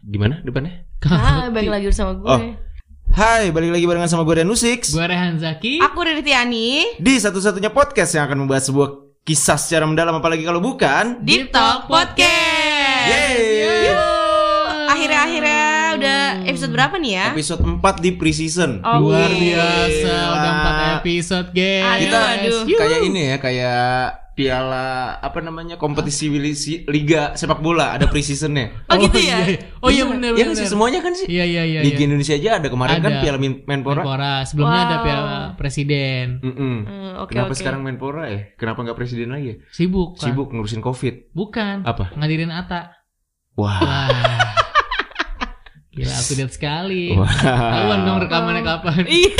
Gimana depannya? Ah, balik lagi bersama gue. Oh. Hai, balik lagi barengan sama gue dan Nusix Gue Rehan Zaki. Aku Riri Tiani. Di satu-satunya podcast yang akan membahas sebuah kisah secara mendalam Apalagi kalau bukan Deep Talk Podcast. Yeay. Yuh. Akhirnya akhirnya udah episode berapa nih ya? Episode 4 di pre-season Oh, Luar biasa, udah Gila. 4 episode, guys. Aduh, Kita aduh. kayak ini ya, kayak piala apa namanya kompetisi wilisi- liga sepak bola ada pre-seasonnya. Oh, gitu ya? iya. Oh iya benar Iya benar. nggak sih semuanya kan sih. Iya iya iya. Liga iya. Indonesia aja ada kemarin kan Ada. piala Min- Menpora. Menpora. Sebelumnya ada Wow. piala presiden. Mm-mm. Hmm, oke, Kenapa oke. sekarang Menpora ya? Kenapa nggak presiden lagi? ya? Sibuk. kan? Sibuk ngurusin Covid. Bukan. Apa? Ngadirin Ata. Wah. Wah. Gila update sekali. Wah. Tahuan dong rekamannya kapan. Iya.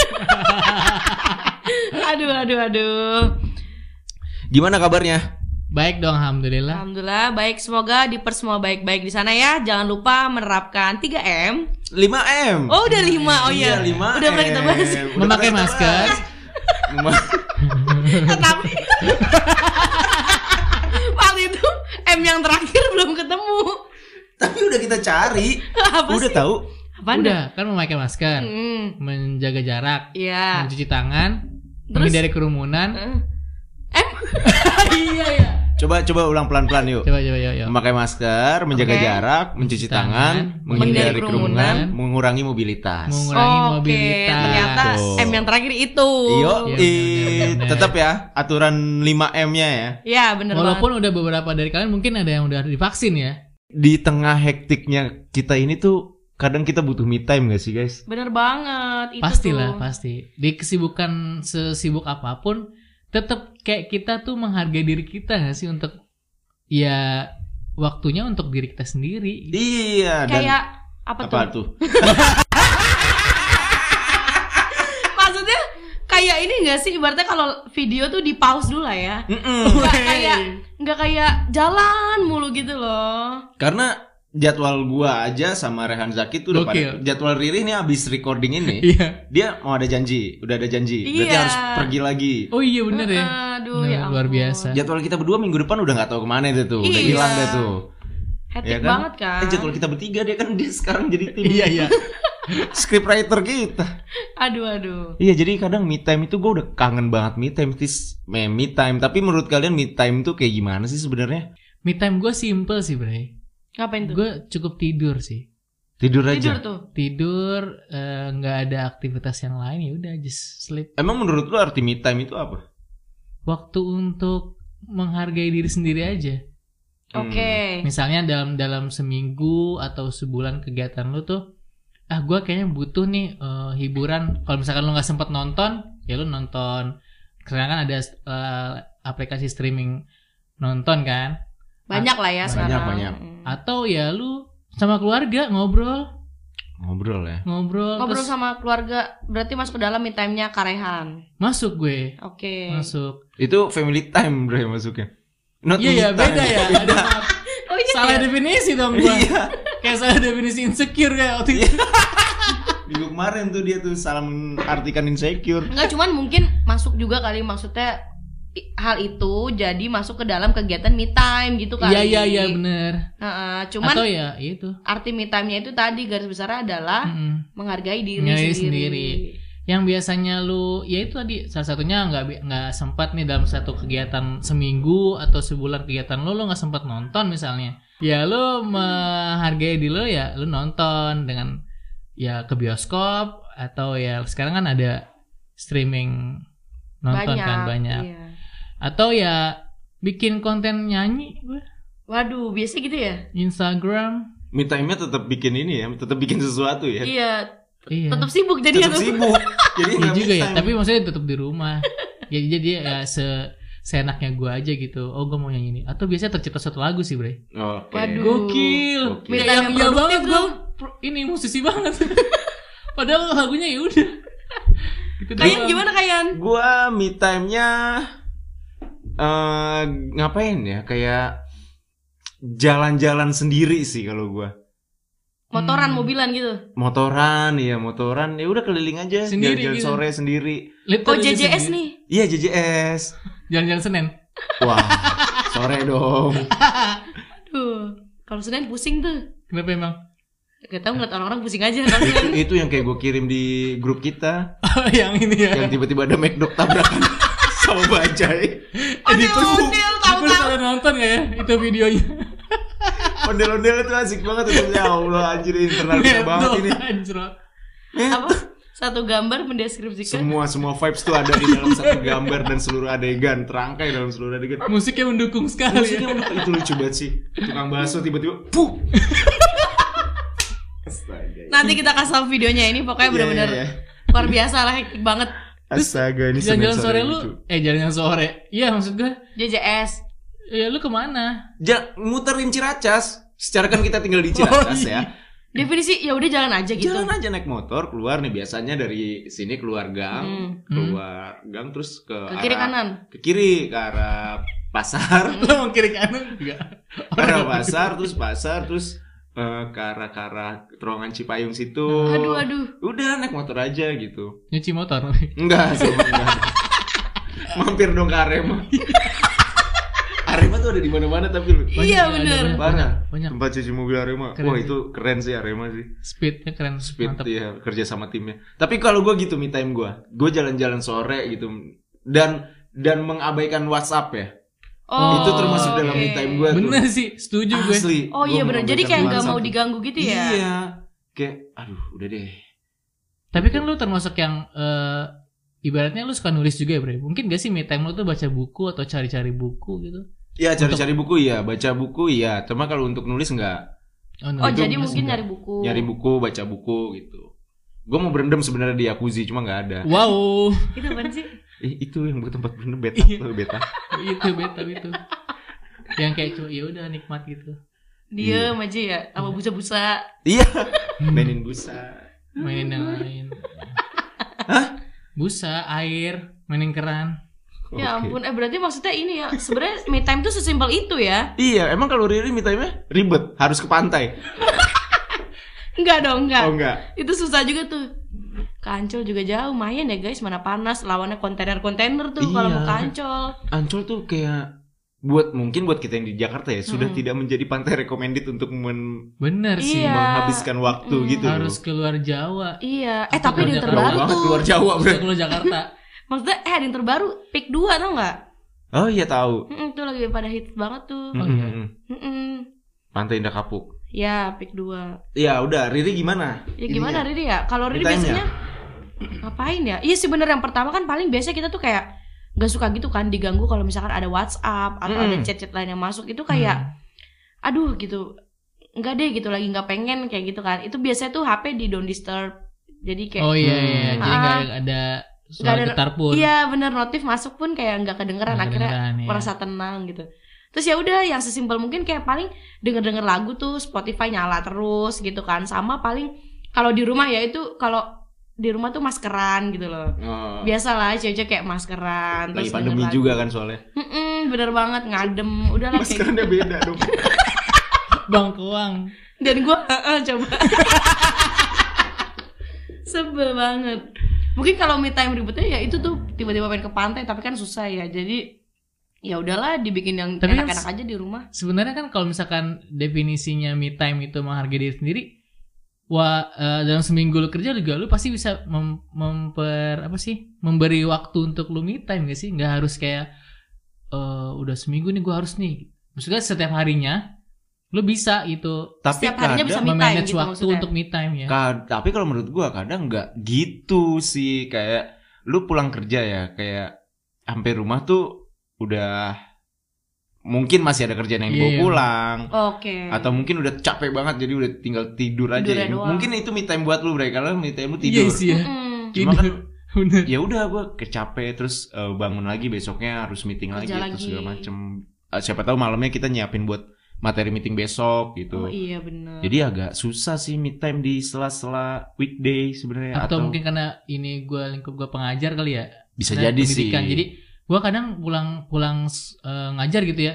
aduh, aduh, aduh. Gimana kabarnya? Baik dong alhamdulillah. Alhamdulillah baik. Semoga diper semua baik-baik di sana ya. Jangan lupa menerapkan 3M. 5M. Oh, udah 5. Oh iya. 5 Udah pernah kita bahas. Udah Memakai masker. Tapi waktu itu M yang terakhir belum ketemu. Tapi udah kita cari. Apa udah sih? tahu. Apa Udah kan memakai masker, Hmm. menjaga jarak, Iya. mencuci tangan, Terus? menghindari kerumunan. Eh, iya iya. Coba coba ulang pelan-pelan yuk. Coba coba yuk yuk. Memakai masker, menjaga Oke. jarak, mencuci tangan, Tangan, menghindari kerumunan, mengurangi mobilitas. Mengurangi Oke, mobilitas. ternyata Tuh. M yang terakhir itu. Iyo, Iya, bener, tetap ya aturan 5M-nya ya. Ya, bener Walaupun udah beberapa dari kalian mungkin ada yang udah divaksin ya. Di tengah hektiknya kita ini tuh kadang kita butuh me time gak sih guys? banget. Bener banget. Itu Pastilah, tuh. pasti. Di kesibukan sesibuk apa pun, tetap kayak kita tuh menghargai diri kita gak sih untuk ya waktunya untuk diri kita sendiri. Iya dan Kayak apa, apa tuh? tuh? Maksudnya kayak ini gak sih ibaratnya kalau video tuh di pause dulu lah ya. Mm-mm. Nggak kayak nggak kayak jalan mulu gitu loh. Karena jadwal gua aja sama Rehan Zaki tuh udah pada jadwal Riri nih habis recording ini. Iya. dia mau ada janji, udah ada janji. Berarti Iya. harus pergi lagi. Oh iya bener ya. Aduh Bener, ya luar ampun. biasa. Jadwal kita berdua minggu depan udah nggak tahu ke mana deh tuh, udah Iya. hilang deh tuh. Hektik Ya kan? banget kan. Eh, jadwal kita bertiga dia kan dia sekarang jadi tim Iya iya. scriptwriter kita. Aduh aduh. Iya jadi kadang me time itu gue udah kangen banget me time tis me, me time. Tapi menurut kalian me time tuh kayak gimana sih sebenarnya? Me time gue simple sih, Bray. Ngapain tuh? Gue cukup tidur sih. Tidur aja. Tidur tuh. Tidur eh, nggak ada aktivitas yang lain ya udah just sleep. Emang menurut lu arti me time itu apa? Waktu untuk menghargai diri sendiri aja. Oke. Misalnya dalam dalam seminggu atau sebulan kegiatan lu tuh, ah gue kayaknya butuh nih eh, hiburan. Kalau misalkan lu nggak sempet nonton, ya lu nonton. Sekarang kan ada eh, aplikasi streaming nonton kan. Banyak lah ya Banyak, sekarang. banyak. Mm. Atau ya lu sama keluarga ngobrol, Ngobrol ya. ngobrol, Ngobrol terus sama keluarga berarti masuk ke dalam me time-nya karehan. masuk gue, Oke. masuk. Itu family time bro masuknya. Not Iya me ya time. beda ya. Ada Oh iya. salah ya? definisi dong gua. Iya. Kayak salah definisi insecure kayak waktu itu. Minggu kemarin tuh dia tuh salah mengartikan insecure. Enggak cuman mungkin masuk juga kali maksudnya hal itu jadi masuk ke dalam kegiatan me time gitu kali. Iya iya iya bener. Heeh, cuman Atau ya itu. arti me time-nya itu tadi garis besarnya adalah Mm-mm. menghargai diri sendiri. sendiri. Yang biasanya lu ya itu tadi salah satunya nggak nggak sempat nih dalam satu kegiatan seminggu atau sebulan kegiatan lu lu nggak sempat nonton misalnya. Ya lu menghargai diri lu ya lu nonton dengan ya ke bioskop atau ya sekarang kan ada streaming nonton banyak. kan banyak. Iya. Atau ya bikin konten nyanyi gue Waduh, biasa gitu ya? Instagram. Me time-nya tetap bikin ini ya, tetap bikin sesuatu ya. Iya, Iya. tetap sibuk jadi Tetap sibuk. Jadi Iya juga me ya, tapi maksudnya tetap di rumah. ya jadi ya se seenaknya gue aja gitu. Oh gue mau nyanyi ini. Atau biasanya tercipta satu lagu sih bre. Oke. Waduh. Gokil. Kayak Minta yang iya produktif banget gue. Ini musisi banget. Padahal lagunya ya udah. Gitu gimana Kayan? Gua me time-nya eh ngapain ya? Kayak jalan-jalan sendiri sih kalau gua. Motoran, Hmm. mobilan gitu. Motoran, iya motoran. Ya udah keliling aja, Sendiri jalan-jalan gitu. sore sendiri. Oh Literally JJS sendiri. nih. Iya JJS. Jalan-jalan Senin. Wah, sore dong. Tuh. Kalau Senin pusing tuh. Kenapa emang? Gak tau ngeliat orang-orang pusing aja kalian. itu yang kayak gue kirim di grup kita Oh, yang ini ya. yang tiba-tiba ada McDog tabrakan sama bajai Ondel-ondel Gue tahu-tahu. selalu nonton gak ya itu videonya? ondel-ondel itu asik banget itu ya Allah anjir internal banget ini Anjrot. Apa? Satu gambar mendeskripsikan. semua semua vibes tuh ada di dalam satu gambar dan seluruh adegan terangkai dalam seluruh adegan Musiknya mendukung sekali. musiknya ya. menurut- itu lucu banget sih tukang bakso tiba-tiba puh Astaga. Nanti kita kasih tahu videonya ini pokoknya Iya, benar-benar iya, iya. luar biasa lah hektik banget. Astaga ini Jalan-jalan Senin sore lu, eh jalan-jalan sore. Iya maksud gue, JJS. ya lu ke mana? Ja, muterin Ciracas. Secara kan kita tinggal di Ciracas Oh, iya. ya. Definisi ya udah jalan aja gitu. Jalan aja naik motor keluar nih biasanya dari sini keluar gang, Hmm. keluar gang terus ke, Ke kiri arah- kanan. Ke kiri ke arah pasar, Lu mau kiri kanan enggak? ke arah pasar terus pasar terus eh, ke arah ke arah terowongan Cipayung situ. Aduh aduh. Udah naik motor aja gitu. Nyuci motor. Enggak sih, enggak. Mampir dong ke Arema. Arema tuh ada di mana-mana tapi. Iya ada, bener. banyak, Parah. Banyak. Tempat cuci mobil Arema. Keren Wah, sih. itu keren sih Arema sih. Speednya keren. Speed Mantap. ya kerja sama timnya. Tapi kalau gue gitu me time gue, gue jalan-jalan sore gitu dan dan mengabaikan WhatsApp ya. Oh, itu termasuk dalam oke. me time gue. Bener sih, setuju gue. Asli. Oh iya Gua benar. Jadi kayak nggak mau diganggu gitu ya. Iya. Kayak aduh udah deh. Tapi kan lu termasuk yang eh, ibaratnya lu suka nulis juga ya, Bre. Mungkin gak sih me time lu tuh baca buku atau cari-cari buku gitu? Ya cari-cari buku iya, baca buku iya. Cuma kalau untuk nulis enggak. Oh nulis jadi nulis mungkin enggak. nyari buku. Nyari buku, baca buku gitu. Gue mau berendam sebenarnya di Yakuzi cuma nggak ada. Wow, Itu apaan sih? Eh, itu yang buat tempat berendam beta Iya. loh, beta. itu beta itu. Yang kayak cuma ya udah nikmat gitu. Diem aja ya sama busa-busa. Iya. Mainin busa. Mainin yang lain. Busa, air, mainin keran. Ya ampun, eh berarti maksudnya ini ya. Sebenarnya me time tuh sesimpel itu ya. Iya, emang kalau Riri me time-nya ribet, harus ke pantai. Enggak dong, enggak. Oh enggak. Itu susah juga tuh. Kancol juga jauh, main ya guys, mana panas lawannya kontainer-kontainer tuh kalau Iya. mau kancol. Ancol tuh kayak buat mungkin buat kita yang di Jakarta ya sudah Hmm. tidak menjadi pantai recommended untuk men- Bener sih. Iya. menghabiskan waktu Mm. gitu Harus keluar Jawa. Iya, eh Atau tapi ada yang terbaru tuh. keluar Jawa, Bre. keluar Jakarta. Maksudnya eh ada yang terbaru, pick 2 tau nggak? Oh iya tahu. Mm, tuh lagi pada hits banget tuh. Oh, Mm, iya. mm, mm. Pantai Indah Kapuk. Ya, pick 2 Ya udah, Riri gimana? Ya gimana Ininya. Riri ya? Kalau Riri Ditanya. biasanya ngapain ya? Iya sih bener yang pertama kan paling biasa kita tuh kayak gak suka gitu kan diganggu kalau misalkan ada WhatsApp atau Mm. ada chat-chat lain yang masuk itu kayak Hmm. aduh gitu nggak deh gitu lagi nggak pengen kayak gitu kan itu biasanya tuh HP di don't disturb jadi kayak Oh iya iya, Hmm. jadi nggak Ah. ada Nggak suara ada- getar pun. iya bener notif masuk pun kayak nggak kedengeran Nggak akhirnya kedengeran, iya. merasa tenang gitu terus ya udah yang sesimpel mungkin kayak paling denger denger lagu tuh Spotify nyala terus gitu kan sama paling kalau di rumah ya itu kalau di rumah tuh maskeran gitu loh. Oh, biasa lah cewek kayak maskeran lagi terus pandemi juga kan soalnya. Mm-mm, bener banget ngadem. Udah lah kayak Maskerannya beda dong. Bang Kuang. dan gue coba. Sebel banget. Mungkin kalau me time ribetnya ya itu tuh tiba-tiba pengen ke pantai tapi kan susah ya. Jadi ya udahlah dibikin yang kan enak-enak aja di rumah. Sebenarnya kan kalau misalkan definisinya me time itu menghargai diri sendiri, wah eh, dalam seminggu lu kerja juga lu pasti bisa mem- memper apa sih memberi waktu untuk lu me time gak sih? Nggak harus kayak eh, udah seminggu nih gua harus nih. Maksudnya setiap harinya lu bisa gitu Tapi Setiap harinya bisa me time gitu waktu maksudnya. untuk me time ya. Ka- tapi kalau menurut gua kadang nggak gitu sih kayak lu pulang kerja ya kayak sampai rumah tuh udah mungkin masih ada kerjaan yang dibawa Iya. pulang oke atau mungkin udah capek banget jadi udah tinggal tidur aja ya. mungkin itu me time buat lu Bre kalau me time lu Iya tidur sih ya. Mm-mm. Cuma kan Bener. ya udah gua kecapek terus eh, bangun lagi besoknya harus meeting lagi Kerja atau lagi. segala macem Eh, siapa tahu malamnya kita nyiapin buat materi meeting besok gitu oh iya bener jadi agak susah sih me time di sela-sela weekday sebenarnya atau, mungkin karena ini gua lingkup gua pengajar kali ya. bisa Nah, jadi sih. Jadi gua kadang pulang pulang eh, ngajar gitu ya.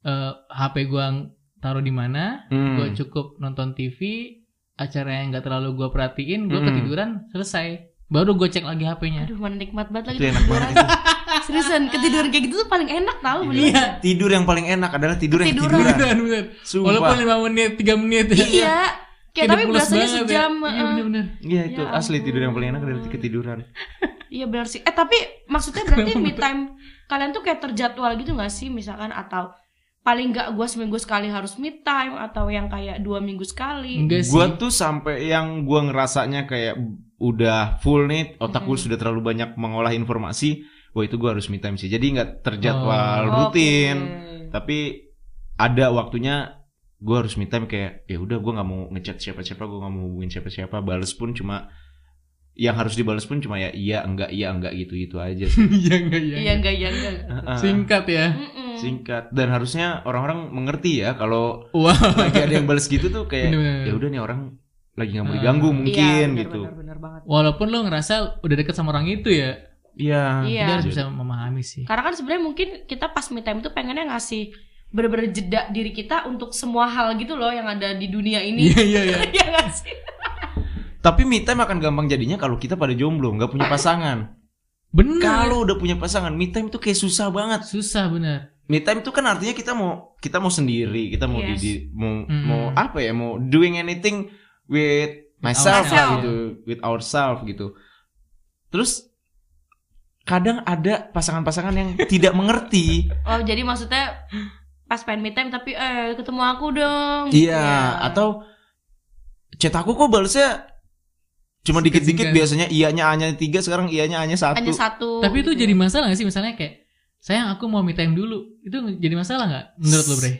eh, HP gua taruh di mana, Hmm. gue cukup nonton TV acara yang nggak terlalu gue perhatiin gue Mm-mm. ketiduran selesai baru gue cek lagi HP-nya aduh mana nikmat banget lagi itu enak banget itu. seriusan ketiduran kayak gitu tuh paling enak tau bener iya tidur yang paling enak adalah tidur yang Ketiduran. ketiduran beneran bener sumpah walaupun lima menit tiga menit ya. iya Kayak tapi berasanya ya. sejam. Iya heeh. bener-bener. Iya itu Ya asli tidur yang paling enak adalah ketiduran. Iya benar sih. Eh tapi maksudnya berarti me time kalian tuh kayak terjadwal gitu gak sih misalkan atau paling nggak gua seminggu sekali harus me time atau yang kayak dua minggu sekali. Enggak sih. Gua tuh sampai yang gua ngerasanya kayak udah full nih, otak gua Mm-mm. sudah terlalu banyak mengolah informasi. Wah itu gua harus me time sih. Jadi nggak terjadwal Oh. rutin. Oke. Tapi ada waktunya gua harus me time kayak ya udah gua nggak mau ngechat siapa-siapa, gua nggak mau hubungin siapa-siapa, bales pun cuma yang harus dibales pun cuma ya iya enggak iya enggak gitu gitu aja sih. Iya enggak iya. Iya enggak iya enggak. Singkat ya. Mm-mm. singkat dan harusnya orang-orang mengerti ya kalau Wah. lagi ada yang balas gitu tuh kayak ya udah nih orang lagi nggak mau diganggu Iya, mungkin benar, gitu. Benar, benar banget. Walaupun lo ngerasa udah deket sama orang itu ya, Iya. Iya. dia harus bisa memahami sih. Karena kan sebenarnya mungkin kita pas me time tuh pengennya ngasih bener-bener jeda diri kita untuk semua hal gitu loh yang ada di dunia ini. Iya iya iya. Iya sih? Tapi me time akan gampang jadinya kalau kita pada jomblo, nggak punya pasangan. Bener. Kalau udah punya pasangan, me time tuh kayak susah banget. susah bener. Me time tuh kan artinya kita mau kita mau sendiri, kita mau Yes. di, di- mau Mm-mm. mau apa ya, mau doing anything with myself lah gitu, with ourselves gitu. Terus kadang ada pasangan-pasangan yang tidak mengerti. Oh jadi maksudnya pas pengen me time tapi eh ketemu aku dong. Iya, atau chat aku kok balesnya cuma dikit-dikit biasanya ianya hanya tiga sekarang ianya hanya satu. hanya satu. Tapi itu gitu. jadi masalah gak sih misalnya kayak sayang aku mau me time dulu. Itu jadi masalah nggak menurut lo Bre?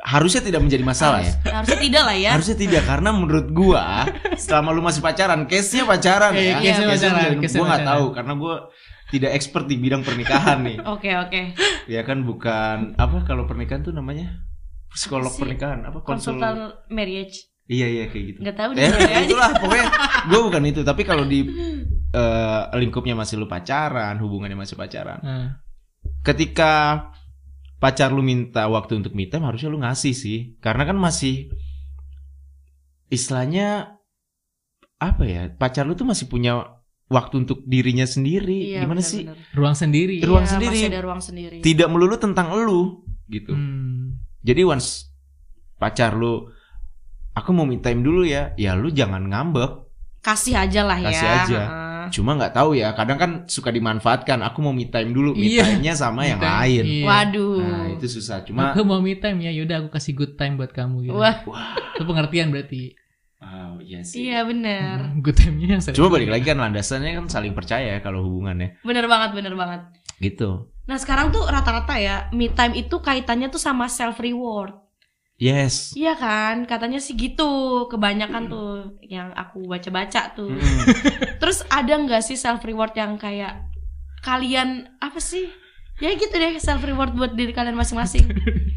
Harusnya tidak menjadi masalah ya. harusnya tidak lah ya. Harusnya tidak karena menurut gua selama lu masih pacaran, case-nya pacaran Eh, ya. case-nya pacaran, gua nggak tahu karena gua tidak expert di bidang pernikahan nih. Oke oke. Ya kan bukan apa kalau pernikahan tuh namanya psikolog Apa pernikahan apa konsul Konsultan marriage. Iya iya kayak gitu Nggak tahu ya deh. aja. itulah pokoknya gue bukan itu tapi kalau di eh, lingkupnya masih lu pacaran hubungannya masih pacaran Nah, ketika pacar lu minta waktu untuk me time harusnya lu ngasih sih karena kan masih istilahnya apa ya pacar lu tuh masih punya waktu untuk dirinya sendiri Iya, gimana benar, sih benar. ruang sendiri. Ruang Iya, sendiri. Masih ada ruang sendiri. tidak melulu tentang lu gitu Hmm. jadi once pacar lu aku mau me time dulu ya ya lu jangan ngambek Kasih aja lah ya. Kasih aja. Cuma nggak tahu ya kadang kan suka dimanfaatkan aku mau me time dulu me Iya. time-nya sama yang Me time, lain iya. Waduh. nah itu susah cuma Aku mau me time ya, yaudah aku kasih good time buat kamu gitu. Wah, wah Itu pengertian berarti. wow, iya sih iya bener. Hmm, Good time-nya yang sering. Coba balik lagi kan landasannya kan saling percaya ya kalau hubungannya Bener banget, bener banget. gitu. Nah sekarang tuh rata-rata ya me time itu kaitannya tuh sama self reward. Yes. Iya kan, katanya sih gitu. Kebanyakan tuh yang aku baca-baca tuh. Mm. Terus ada nggak sih self reward yang kayak kalian apa sih? Ya gitu deh self reward buat diri kalian masing-masing.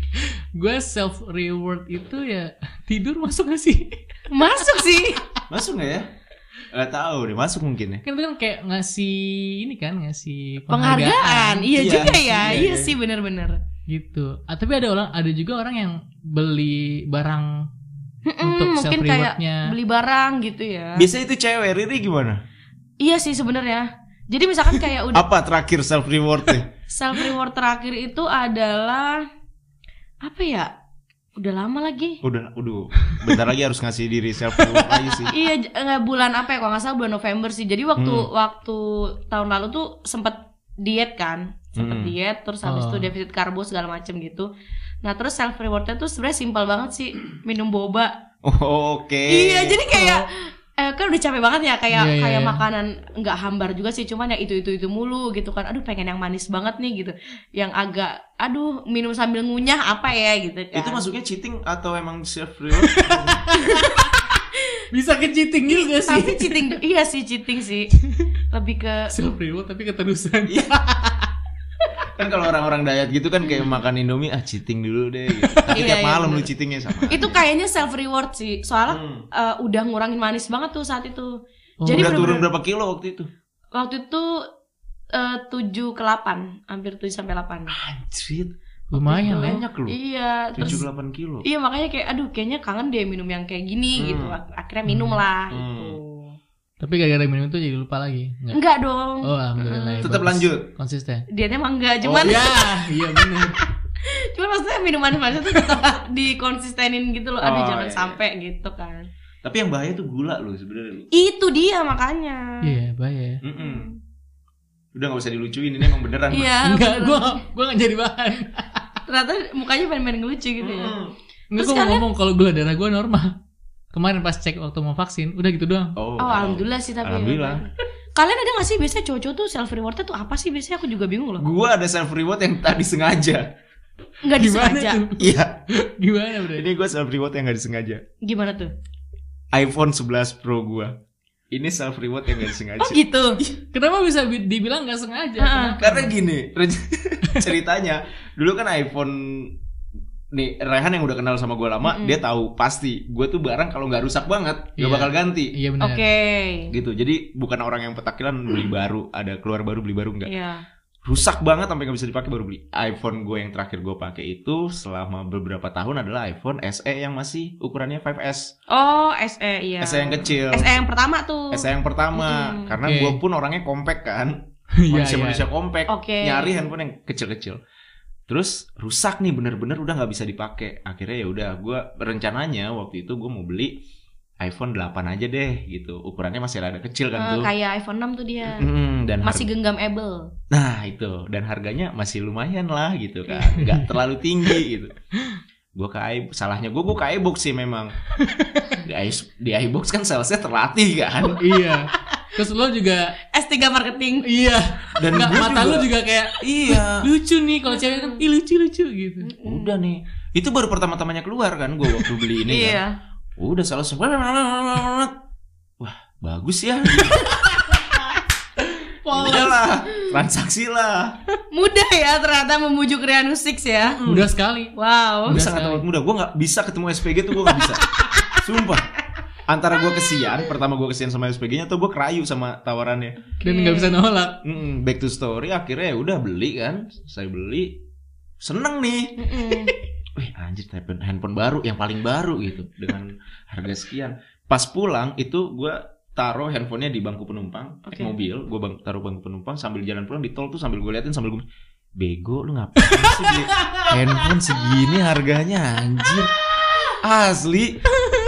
Gue self reward itu ya tidur masuk gak sih? Masuk sih. Masuk nggak ya? Gak tahu deh, masuk mungkin ya. Kan itu kan kayak ngasih ini kan ngasih Penghargaan. Iya Iya, juga ya. iya, Iya, iya. sih bener-bener. Gitu. Ah, tapi ada orang ada juga orang yang beli barang untuk self mungkin kayak rewardnya. beli barang gitu ya. Biasanya itu cewek, Riri gimana? Iya sih sebenarnya. Jadi misalkan kayak udah Apa terakhir self rewardnya? self reward terakhir itu adalah apa ya? Udah lama lagi. udah, udah. Bentar lagi harus ngasih diri self reward lagi sih. Iya, nggak bulan apa ya? Kalau nggak salah bulan November sih. Jadi waktu Hmm. waktu tahun lalu tuh sempet diet kan, sempet Hmm. diet. Terus habis Oh. itu defisit karbo segala macem gitu. Nah terus self rewardnya tuh sebenarnya simpel banget sih, minum boba. Oh, Oke. Iya, jadi kayak eh, kan udah capek banget ya kayak Iya, iya, kayak iya. makanan nggak hambar juga sih, cuman ya itu itu itu mulu gitu kan. Aduh pengen yang manis banget nih gitu, yang agak aduh minum sambil ngunyah apa ya gitu kan. Itu masuknya cheating atau emang self reward? Bisa ke cheating juga sih. Tapi cheating, iya sih cheating sih. Lebih ke self reward tapi keterusan. Iya. kan kalau orang-orang diet gitu kan kayak makan Indomie ah cheating dulu deh gitu. Tapi Iya, tiap iya, malam bener. lu cheatingnya sama. itu kayaknya self reward sih. Soalnya Hmm. eh, udah ngurangin manis banget tuh saat itu. Oh, Jadi Udah turun berapa kilo waktu itu? Waktu itu eh, 7 ke 8, hampir 7 sampai 8. Anjir, lumayan loh. banyak lu. Iya, terus 78 kilo. Iya makanya kayak aduh kayaknya kangen deh minum yang kayak gini Hmm. gitu. Ak- Akhirnya minum lah Hmm. Tapi gara-gara minum itu jadi lupa lagi. Enggak. Enggak dong. Oh, alhamdulillah. ya, Tetap bagus. lanjut. Konsisten. Dietnya emang enggak, cuman oh, ya, iya benar. cuman maksudnya minuman manis itu tetap dikonsistenin gitu loh. Aduh Oh, jangan iya. sampai gitu kan. Tapi yang bahaya tuh gula loh sebenarnya. Itu dia makanya. Iya, bahaya. Mm-mm. Udah nggak usah dilucuin ini emang beneran. Iya. Enggak, gua gua gak jadi bahan. Ternyata mukanya pengen-pengen ngelucu gitu ya. Enggak, kalian- ngomong kalau gula darah gua normal. Kemarin pas cek waktu mau vaksin, udah gitu doang. Oh, Oh, alhamdulillah sih tapi. Alhamdulillah. Kalian ada gak sih biasanya cowok-cowok tuh self rewardnya tuh apa sih biasanya aku juga bingung loh. Gua ada self reward yang tadi sengaja. Nggak Gimana disengaja. tuh? Iya. Gimana, Bro? Ini gua self reward yang gak disengaja. Gimana tuh? iPhone 11 Pro gua. Ini self reward yang gak disengaja. Oh gitu. Kenapa bisa bi- dibilang gak sengaja? Kenapa? Karena gini, ceritanya dulu kan iPhone nih Rehan yang udah kenal sama gue lama, Mm-mm. dia tahu pasti gue tuh barang kalau nggak rusak banget gak Iya. bakal ganti. Iya benar. Oke. Gitu. Jadi bukan orang yang petakilan beli baru, ada keluar baru beli baru enggak. Iya. Rusak banget sampai nggak bisa dipakai baru beli. iPhone gue yang terakhir gue pakai itu selama beberapa tahun adalah iPhone SE yang masih ukurannya 5S. Oh, SE iya. SE yang kecil. SE yang pertama tuh. SE yang pertama. Mm-mm. Karena Oke. gue pun orangnya compact kan. Iya, manusia-manusia iya. compact Oke. nyari handphone yang kecil-kecil terus rusak nih bener-bener udah nggak bisa dipakai. Akhirnya ya udah gue rencananya waktu itu gue mau beli iPhone 8 aja deh gitu. Ukurannya masih rada kecil kan tuh. kayak iPhone 6 tuh dia. Mm, dan Masih genggam able. nah itu. Dan harganya masih lumayan lah gitu kan. Nggak terlalu tinggi gitu. Gue ke i salahnya gue gue ke iBox sih memang. Di, i- di iBox kan salesnya terlatih kan. Iya. Terus lo juga S3 marketing. iya. dan Nggak, mata lu juga kayak iya lucu nih kalau cewek kan ih lucu lucu gitu. udah nih itu baru pertama-tamanya keluar kan gue waktu beli ini kan Iya. udah salah semua wah bagus ya udahlah transaksi lah Mudah ya ternyata memujuk Rianu Six ya. Mudah sekali. Wow. gue Udah sangat sekali. amat mudah gue nggak bisa ketemu SPG tuh gue nggak bisa sumpah antara gue kesian pertama gue kesian sama SPG-nya atau gue kerayu sama tawarannya Dan nggak bisa nolak. Mm, back to story akhirnya ya udah beli kan saya beli seneng nih. Wih anjir handphone, handphone baru yang paling baru gitu dengan harga sekian. Pas pulang itu gue taruh handphonenya di bangku penumpang Oke. mobil, gue bang, taruh bangku penumpang sambil jalan pulang di tol tuh sambil gue liatin sambil gue bego lu ngapain sih handphone segini harganya anjir asli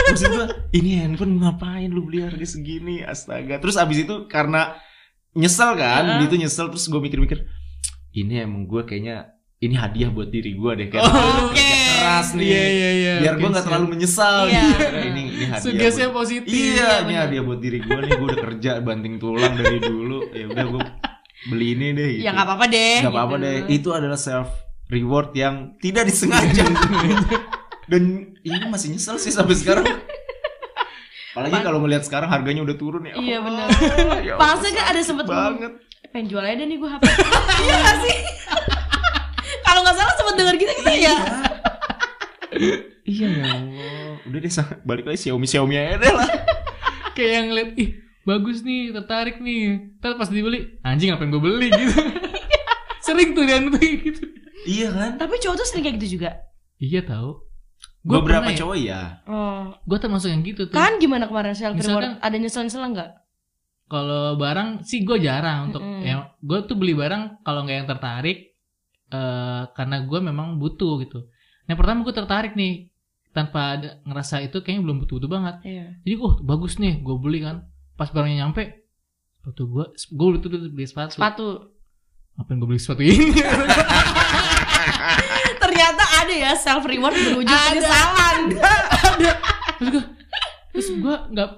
maksud gue ini handphone ngapain lu beli harga segini astaga terus abis itu karena nyesel kan beli itu nyesel terus gue mikir-mikir ini emang gue kayaknya ini hadiah buat diri gue deh kayak Oh, kerja keras nih Iya iya iya. biar gue nggak terlalu menyesal Iya. gitu Nah, ini ini hadiah buat- positif. iya Iya, ini bener. hadiah buat diri gue nih gue udah kerja banting tulang dari dulu ya udah gue beli ini deh gitu. Ya nggak apa-apa deh. Nggak apa-apa gitu. deh itu adalah self reward yang tidak disengaja dan ini masih nyesel sih sampai sekarang apalagi kalau melihat sekarang harganya udah turun ya Iya, ya Allah, Panasnya kan ada sempet banget Pengen jual aja nih gue HP. Iya gak sih? Kalau nggak salah sempet denger gitu kita ya. iya ya Allah udah deh balik lagi Xiaomi Xiaomi aja deh lah Kayak yang lihat ih bagus nih tertarik nih. Ntar pas dibeli anjing ngapain gue beli gitu. Sering tuh dan tuh gitu. iya kan Tapi cowok tuh sering kayak gitu juga. Iya tahu. Gua beberapa pernah ya? cowok ya Oh. Gue termasuk yang gitu tuh. Kan gimana kemarin self Misalkan- reward? Ada nyesel-nyesel nggak? Kalau barang sih gue jarang untuk Mm-mm. ya gue tuh beli barang kalau nggak yang tertarik eh karena gue memang butuh gitu. Yang pertama gue tertarik nih tanpa ada ngerasa itu kayaknya belum butuh-butuh banget. Iya. Jadi oh bagus nih gue beli kan. Pas barangnya nyampe sepatu gue gue beli tuh beli sepatu. Sepatu. Ngapain gue beli sepatu ini? Ternyata ada ya self reward berujung Ada. penyesalan. Terus gue terus gue nggak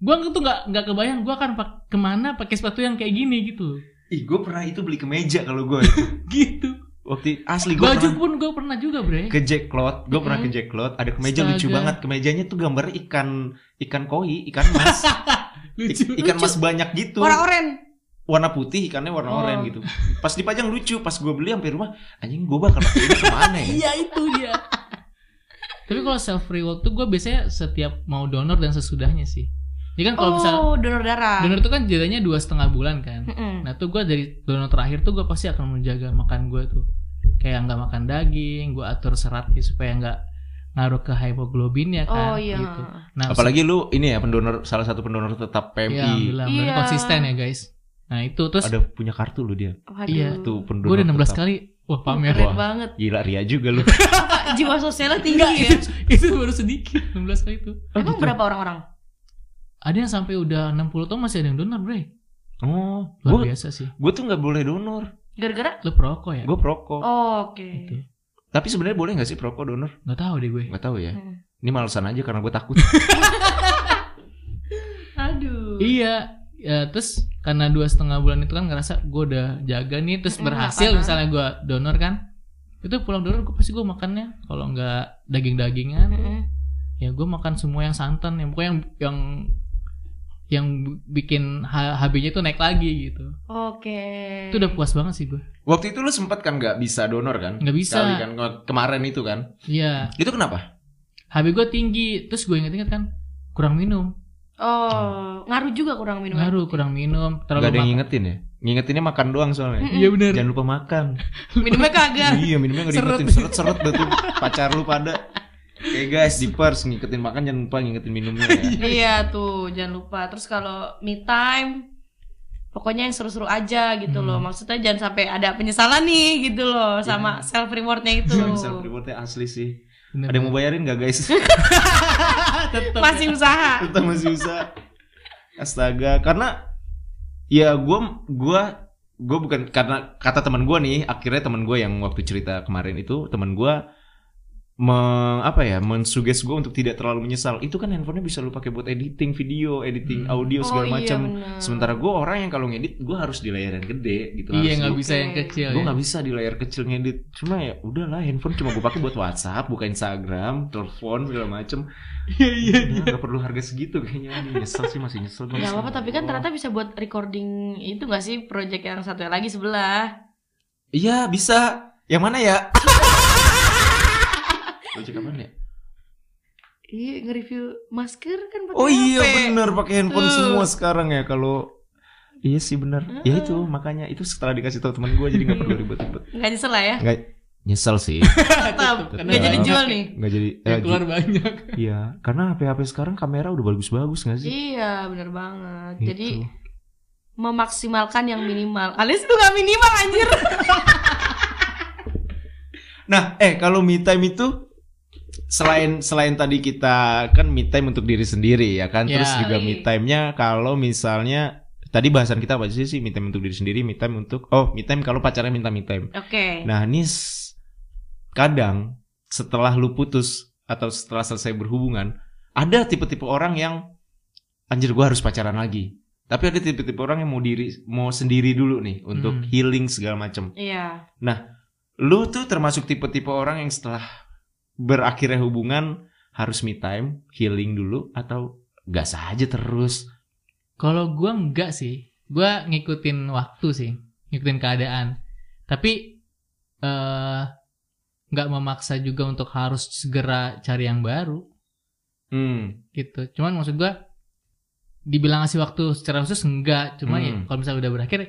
gue tuh nggak nggak kebayang gue akan pak ke mana pakai sepatu yang kayak gini gitu ih gue pernah itu beli kemeja kalau gue gitu waktu asli gue baju pernah pun gue pernah juga bre ke Jack Cloth gue pernah ke Mm-mm. Jack Cloth ada kemeja lucu Astaga. banget kemejanya tuh gambar ikan ikan koi ikan mas lucu ikan Lucu. mas banyak gitu Warna oranye. Warna putih ikannya warna Oh. oranye gitu pas dipajang lucu pas gue beli sampai rumah anjing gue bakal pakai ini ke mana ya iya itu dia tapi kalau self reward tuh gue biasanya setiap mau donor dan sesudahnya sih jadi kan kalau misal Oh, donor darah. donor tuh kan jadinya dua setengah bulan kan Mm-mm. nah tuh gue dari donor terakhir tuh gue pasti akan menjaga makan gue tuh kayak nggak makan daging gue atur seratnya supaya nggak ngaruh ke hemoglobinnya kan Oh iya. gitu. nah apalagi lu ini ya pendonor salah satu pendonor tetap Iya, PMI alhamdulillah, berarti Iya. konsisten ya guys. Nah itu terus ada punya kartu lu dia Waduh. Iya. tuh pendonor gue udah 16 tetap. kali, wah pamer. Keren Wah. banget. gila Ria juga lu jiwa sosialnya tinggi ya. itu, itu baru sedikit, 16 kali itu. Oh, Emang gitu. berapa orang-orang? ada yang sampai udah 60 tahun masih ada yang donor, Bre. Oh, Luar gue biasa sih. gue tuh nggak boleh donor. Gara-gara Lu perokok ya? Gue perokok. oh, oke. Gitu. Tapi sebenarnya boleh nggak sih perokok donor? Nggak tahu deh gue. Nggak tahu ya. Hmm. Ini malesan aja karena gue takut. Aduh. Iya, ya, terus karena dua setengah bulan itu kan ngerasa gue udah jaga nih, terus Mm, berhasil apa-apa. misalnya gue donor kan, itu pulang donor gue pasti gue makannya kalau nggak daging-dagingan, Mm-mm. ya gue makan semua yang santan, yang pokoknya yang yang yang bikin HB-nya tuh naik lagi gitu. Oke. Itu udah puas banget sih gue. Waktu itu lu sempet kan nggak bisa donor kan? Nggak bisa. Sekali kan kemarin itu kan. Iya, Itu kenapa? HB gue tinggi, terus gue inget-inget kan kurang minum, Oh, ngaruh juga kurang minum. ngaruh kurang minum, Gak terlalu ada yang ngingetin ya? Ngingetinnya makan doang soalnya. Iya bener. Jangan lupa makan. Minumnya kagak. iya minumnya nggak Seret. diingetin seret-seret betul pacar lu pada. Oke guys di pers ngikutin makan jangan lupa ngingetin minumnya ya. iya tuh, jangan lupa. Terus kalau me time pokoknya yang seru-seru aja gitu Hmm. loh. Maksudnya jangan sampai ada penyesalan nih gitu loh sama self rewardnya itu. Self rewardnya asli sih. Bener. Ada yang mau bayarin gak guys? Tetep. Masih usaha. Kita masih usaha. Astaga, karena ya gua gua gua bukan karena kata teman gua nih, akhirnya teman gua yang waktu cerita kemarin itu teman gua me, apa ya mensuges gue untuk tidak terlalu menyesal. Itu kan handphonenya bisa lu pakai buat editing video editing Hmm. audio segala Oh, iya, macam sementara gue orang yang kalau ngedit gue harus di layar yang gede gitu. Iya nggak bisa yang kecil gue ya. nggak bisa di layar kecil ngedit. Cuma ya udahlah handphone cuma gue pakai buat WhatsApp buka Instagram telepon segala macem. Iya iya. Udah, nggak perlu harga segitu kayaknya. Aduh, nyesel sih masih nyesel gua Gak masih- apa-apa tapi kan ternyata bisa buat recording itu gak sih? Project yang satu lagi sebelah. Iya bisa. Yang mana ya Project apaan ya? Iya nge-review masker kan pakai Oh iya HP. bener pakai handphone Tuh. semua sekarang ya kalau Iya sih bener Ya itu makanya itu setelah dikasih tahu teman gue jadi nggak perlu ribet-ribet Nggak nyesel lah ya Nggak nyesel sih Tetap Karena Nggak jadi jual nih nggak jadi Yang eh, keluar banyak. Iya karena HP-HP sekarang kamera udah bagus-bagus nggak sih? Iya bener banget Gitu. Jadi memaksimalkan yang minimal Alias tuh gak minimal anjir Nah, eh kalau me time itu selain selain tadi kita kan me time untuk diri sendiri ya kan, terus Ya. juga me time-nya kalau misalnya tadi bahasan kita apa sih sih me time untuk diri sendiri, me time untuk oh me time kalau pacarnya minta me time. Oke Nah, ini kadang setelah lu putus atau setelah selesai berhubungan, ada tipe-tipe orang yang anjir gua harus pacaran lagi. Tapi ada tipe-tipe orang yang mau diri mau sendiri dulu nih untuk Hmm. healing segala macam Iya lu tuh termasuk tipe-tipe orang yang setelah berakhirnya hubungan harus me time, healing dulu atau gas aja terus. Kalau gua enggak sih. Gua ngikutin waktu sih, ngikutin keadaan. Tapi eh nggak memaksa juga untuk harus segera cari yang baru Hmm. gitu. Cuman maksud gua dibilang ngasih waktu secara khusus enggak, cuma ya Hmm. kalau misalnya udah berakhir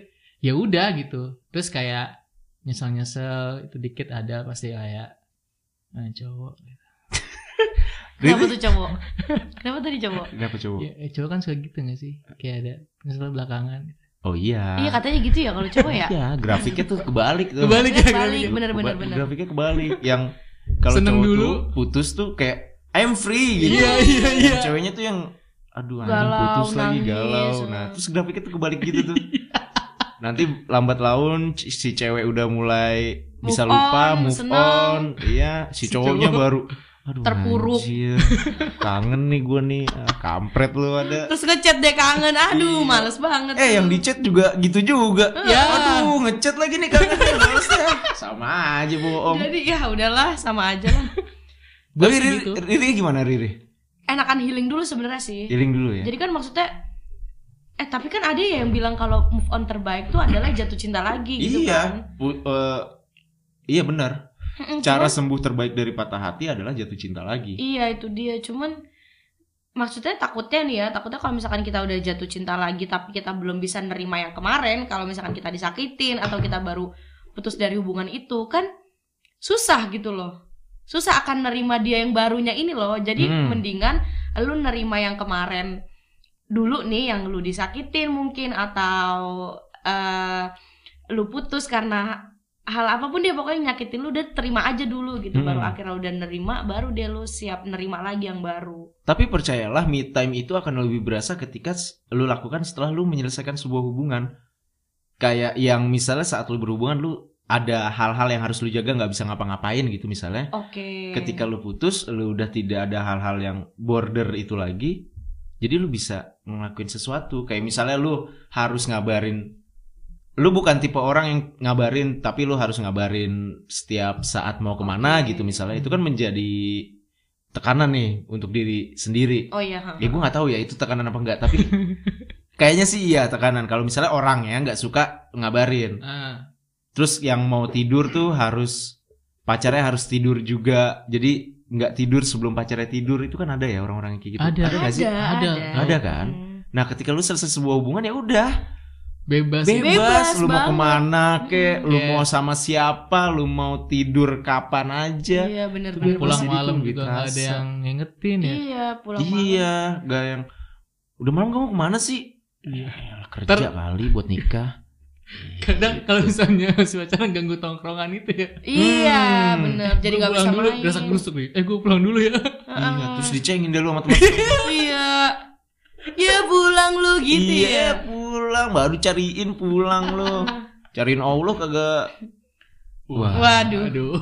ya udah gitu. Terus kayak nyesel-nyesel itu dikit ada pasti kayak eh, cowok. Kenapa tuh cowok? Kenapa tadi cowok? Kenapa coba? Ya, eh, cowok kan suka gitu gak sih? Kayak ada nyesel belakangan. Oh iya. Iya katanya gitu ya kalau cowok ya Iya, grafiknya tuh kebalik tuh. Kebalik ya, Balik grafiknya. bener bener Keba- bener Grafiknya kebalik yang kalau cowok dulu. tuh putus tuh kayak I'm free gitu. Iya, iya, iya. Yang Ceweknya tuh yang aduh anjing Galau, putus lagi nangis. galau. Nah, terus grafiknya tuh kebalik gitu tuh. Nanti lambat laun si cewek udah mulai bisa Move lupa, on, move seneng. on. Iya, si Si cowoknya cowok. baru aduh Terpuruk. anjir. Kangen nih gue nih. Ah, kampret lu ada. Terus ngechat deh kangen Aduh Iya. males banget Eh tuh. yang di chat juga gitu juga. Ya. Aduh ngechat lagi nih kangen nih males ya. Sama aja bohong. Jadi ya udahlah sama aja lah Tapi Riri, gitu. Riri gimana Riri? Enakan healing dulu sebenarnya sih Healing dulu ya. Jadi kan maksudnya Eh tapi kan ada ya yang bilang kalau move on terbaik tuh adalah jatuh cinta lagi gitu iya. kan eh, iya benar. Cara sembuh terbaik dari patah hati adalah jatuh cinta lagi. Iya itu dia cuman maksudnya takutnya nih ya takutnya kalau misalkan kita udah jatuh cinta lagi tapi kita belum bisa nerima yang kemarin kalau misalkan kita disakitin atau kita baru putus dari hubungan itu kan susah gitu loh susah akan nerima dia yang barunya ini loh jadi Hmm. mendingan lu nerima yang kemarin dulu nih yang lu disakitin mungkin atau eh lu putus karena hal apa pun dia pokoknya nyakitin lu udah terima aja dulu gitu Hmm. baru akhirnya udah nerima baru dia lu siap nerima lagi yang baru Tapi percayalah me time itu akan lebih berasa ketika lu lakukan setelah lu menyelesaikan sebuah hubungan. Kayak yang misalnya saat lu berhubungan lu ada hal-hal yang harus lu jaga nggak bisa ngapa-ngapain gitu misalnya. oke Ketika lu putus, lu udah tidak ada hal-hal yang border itu lagi. Jadi lu bisa ngelakuin sesuatu. Kayak misalnya lu harus ngabarin lu bukan tipe orang yang ngabarin tapi lu harus ngabarin setiap saat mau ke mana Oke. gitu misalnya. Itu kan menjadi tekanan nih untuk diri sendiri. Oh iya ya gue nggak tahu ya itu tekanan apa enggak tapi kayaknya sih iya tekanan. Kalau misalnya orang ya nggak suka ngabarin. Ah, terus yang mau tidur tuh harus pacarnya harus tidur juga. Jadi nggak tidur sebelum pacarnya tidur itu kan ada ya orang-orang yang kayak gitu Ada. nggak sih Ada. Ada kan? Hmm. nah ketika lu selesai sebuah hubungan ya udah bebas. bebas, Bebas lu mau banget. ke mana kek Hmm, lu iya. mau sama siapa lu mau tidur kapan aja iya bener bener Pulang malam juga nggak ada yang ngingetin ya. iya pulang malam iya gak yang udah malam kamu ke mana sih Iya. Eh, kerja Ter- kali buat nikah Kadang kalau misalnya si pacaran ganggu tongkrongan itu ya. iya Hmm. bener jadi Gua nggak bisa pulang dulu, main berasa gerusuk nih. Eh gue pulang dulu ya. iya terus dicengin deh lu sama teman iya ya pulang lu gitu iya ya pulang baru cariin pulang lu cariin Allah kagak Wah. Waduh. Aduh.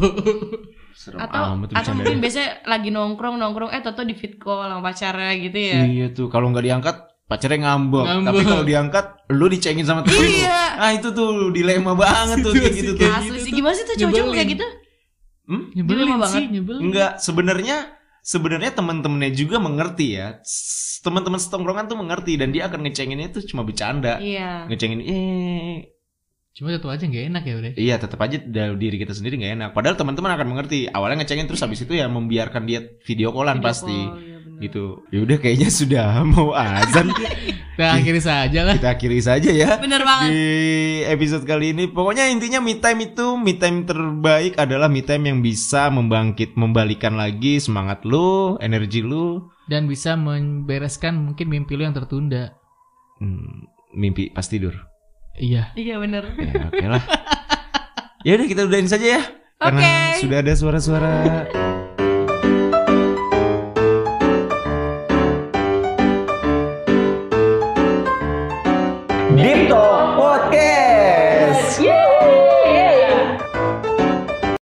serem atau amat tuh atau mungkin biasanya lagi nongkrong nongkrong eh toto di fit call sama pacarnya gitu ya iya tuh kalau nggak diangkat pacarnya ngambek, Ngambek. tapi kalau diangkat lu dicengin sama temen lu. Iya. ah itu tuh dilema banget tuh kayak gitu tuh asli sih tuh gimana sih tuh cowok-cowok kayak gitu Hmm? Nyebelin Dilema sih, nyebelin. Enggak, sebenarnya sebenarnya teman-temannya juga mengerti ya. Teman-teman setongkrongan tuh mengerti dan dia akan ngecenginnya itu cuma bercanda. iya Ngecengin eh Cuma tetap aja gak enak ya udah. iya tetap aja dari diri kita sendiri nggak enak. Padahal teman-teman akan mengerti. Awalnya ngecengin terus habis itu ya membiarkan dia video callan Video pasti. call, iya. Gitu. Ya udah kayaknya sudah mau azan. Kita akhiri saja lah. kita akhiri saja ya. bener banget Di episode kali ini pokoknya intinya me time itu me time terbaik adalah me time yang bisa membangkit membalikan lagi semangat lu, energi lu, Dan bisa membereskan mungkin mimpi lu yang tertunda. Hmm, mimpi pas tidur. Iya. iya bener Ya oke lah. ya udah kita udahin saja ya. Karena Oke. sudah ada suara-suara. Deep Talk